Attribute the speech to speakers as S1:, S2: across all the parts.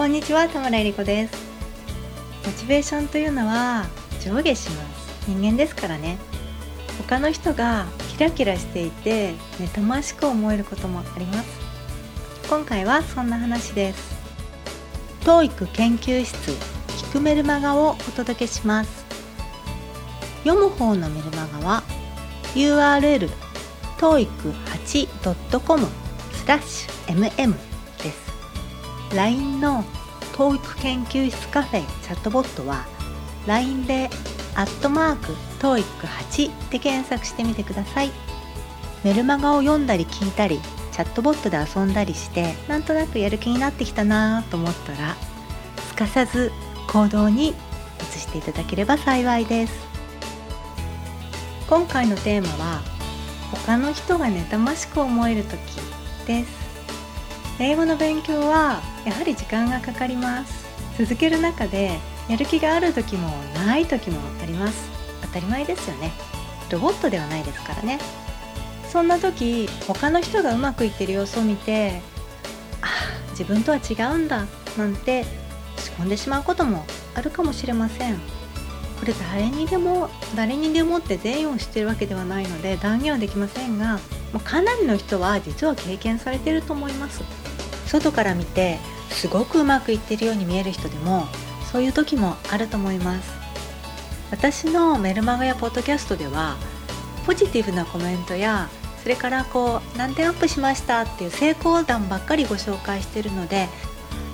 S1: こんにちは田村えり子です。モチベーションというのは上下します。人間ですからね。他の人がキラキラしていて妬ましく思えることもあります。今回はそんな話です。TOEIC 研究室聞くメルマガをお届けします。読む方のメルマガは URL toeic8.com スラッシュ mm LINE の TOEIC 研究室カフェチャットボットは LINE でアットマーク TOEIC8 で検索してみてください。メルマガを読んだり聞いたりチャットボットで遊んだりしてなんとなくやる気になってきたなと思ったらすかさず行動に移していただければ幸いです。今回のテーマは他の人が妬ましく思える時です。英語の勉強はやはり時間がかかります。続ける中でやる気がある時もない時もあります。当たり前ですよね。ロボットではないですからね。そんな時他の人がうまくいってる様子を見てあ自分とは違うんだなんて仕込んでしまうこともあるかもしれません。これ誰にでも誰にでもって全員を知ってるわけではないので断言はできませんがもうかなりの人は実は経験されてると思います。外から見てすごくうまくいってるように見える人でもそういう時もあると思います。私のメルマガやポッドキャストではポジティブなコメントやそれからこう何点アップしましたっていう成功談ばっかりご紹介してるので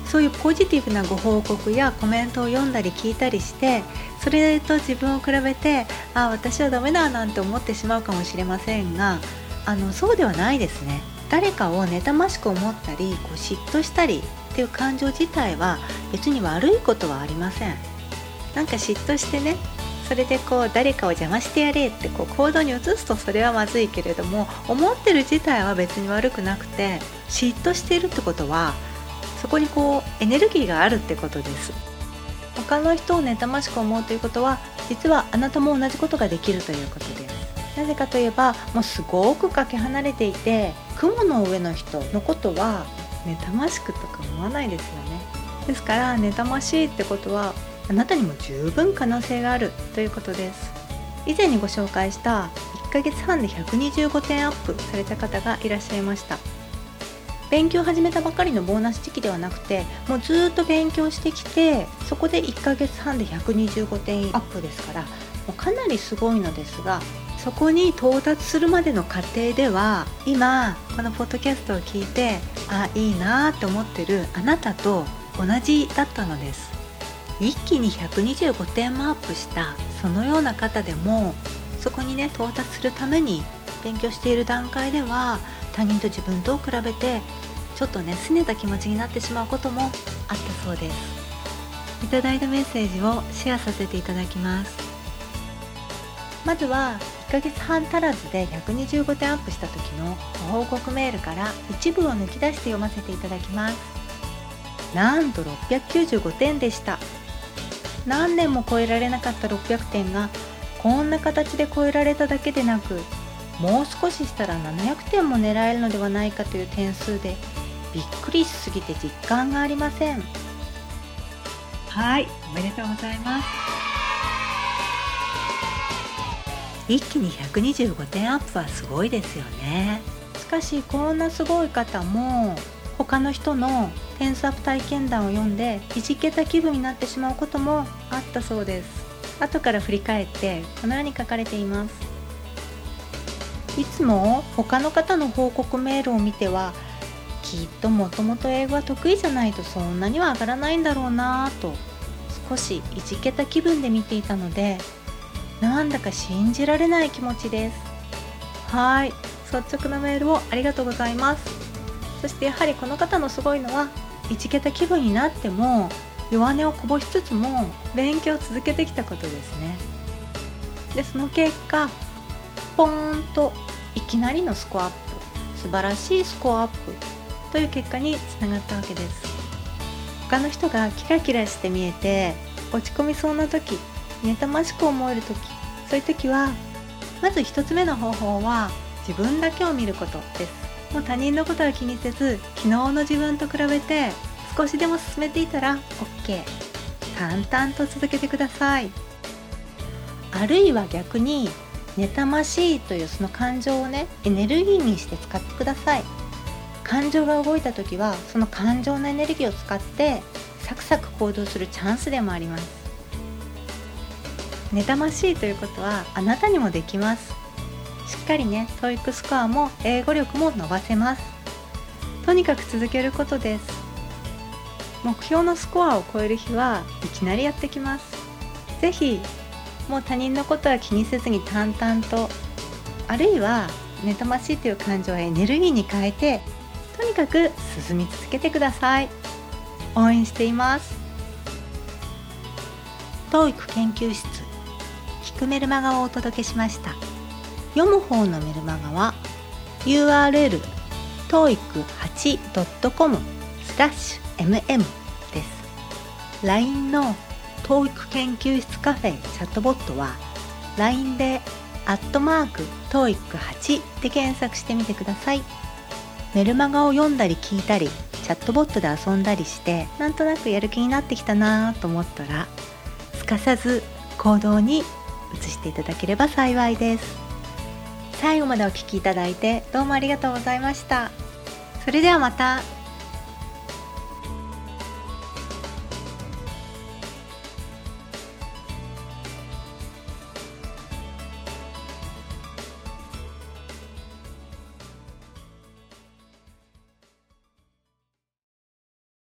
S1: そういうポジティブなご報告やコメントを読んだり聞いたりしてそれと自分を比べてあ私はダメだなんて思ってしまうかもしれませんがあのそうではないですね。誰かを妬ましく思ったりこう嫉妬したりっていう感情自体は別に悪いことはありません。なんか嫉妬してねそれでこう誰かを邪魔してやれってこう行動に移すとそれはまずいけれども思ってる自体は別に悪くなくて嫉妬しているってことはそこにこうエネルギーがあるってことです。他の人を妬ましく思うということは実はあなたも同じことができるということです。なぜかといえばもうすごくかけ離れていて雲の上の人のことは妬ましくとか思わないですよね。ですから妬ましいってことはあなたにも十分可能性があるということです。以前にご紹介した1ヶ月半で125点アップされた方がいらっしゃいました。勉強を始めたばかりのボーナス時期ではなくてもうずっと勉強してきてそこで1ヶ月半で125点アップですからかなりすごいのですがそこに到達するまでの過程では今このポッドキャストを聞いてあいいなって思ってるあなたと同じだったのです。一気に125点もアップしたそのような方でもそこにね到達するために勉強している段階では他人と自分と比べてちょっとね拗ねた気持ちになってしまうこともあったそうです。いただいたメッセージをシェアさせていただきます。まずは1ヶ月半足らずで125点アップした時のご報告メールから一部を抜き出して読ませていただきます。なんと695点でした。何年も超えられなかった600点がこんな形で超えられただけでなくもう少ししたら700点も狙えるのではないかという点数でびっくりしすぎて実感がありません。はいおめでとうございます。一気に125点アップはすごいですよね。しかしこんなすごい方も他の人の点数アップ体験談を読んでいじけた気分になってしまうこともあったそうです。後から振り返ってこのように書かれています。いつも他の方の報告メールを見てはきっともともと英語は得意じゃないとそんなには上がらないんだろうなぁと少しいじけた気分で見ていたのでなんだか信じられない気持ちです。はい。率直なメールをありがとうございます。そしてやはりこの方のすごいのはいじけた気分になっても弱音をこぼしつつも勉強を続けてきたことですね。でその結果ポーンといきなりのスコアアップ素晴らしいスコアアップという結果につながったわけです。他の人がキラキラして見えて落ち込みそうな時妬ましく思える時そういう時はまず1つ目の方法は自分だけを見ることです。もう他人のことは気にせず昨日の自分と比べて少しでも進めていたら OK 淡々と続けてください。あるいは逆に妬ましいというその感情をねエネルギーにして使ってください。感情が動いた時はその感情のエネルギーを使ってサクサク行動するチャンスでもあります。妬ましいということはあなたにもできます。しっかりね TOEIC スコアも英語力も伸ばせます。とにかく続けることです。目標のスコアを超える日はいきなりやってきます。是非もう他人のことは気にせずに淡々とあるいは妬ましいという感情をエネルギーに変えてとにかく進み続けてください。応援しています。TOEIC 研究室。聞くメルマガをお届けしました。読む方のメルマガは URL toeic8.com スラッシュ mm です。LINE の TOEIC 研究室カフェチャットボットは LINE でアットマーク TOEIC8 で検索してみてください。メルマガを読んだり聞いたりチャットボットで遊んだりしてなんとなくやる気になってきたなと思ったらすかさず行動に移していただければ幸いです。最後までお聴きいただいてどうもありがとうございました。それではまた。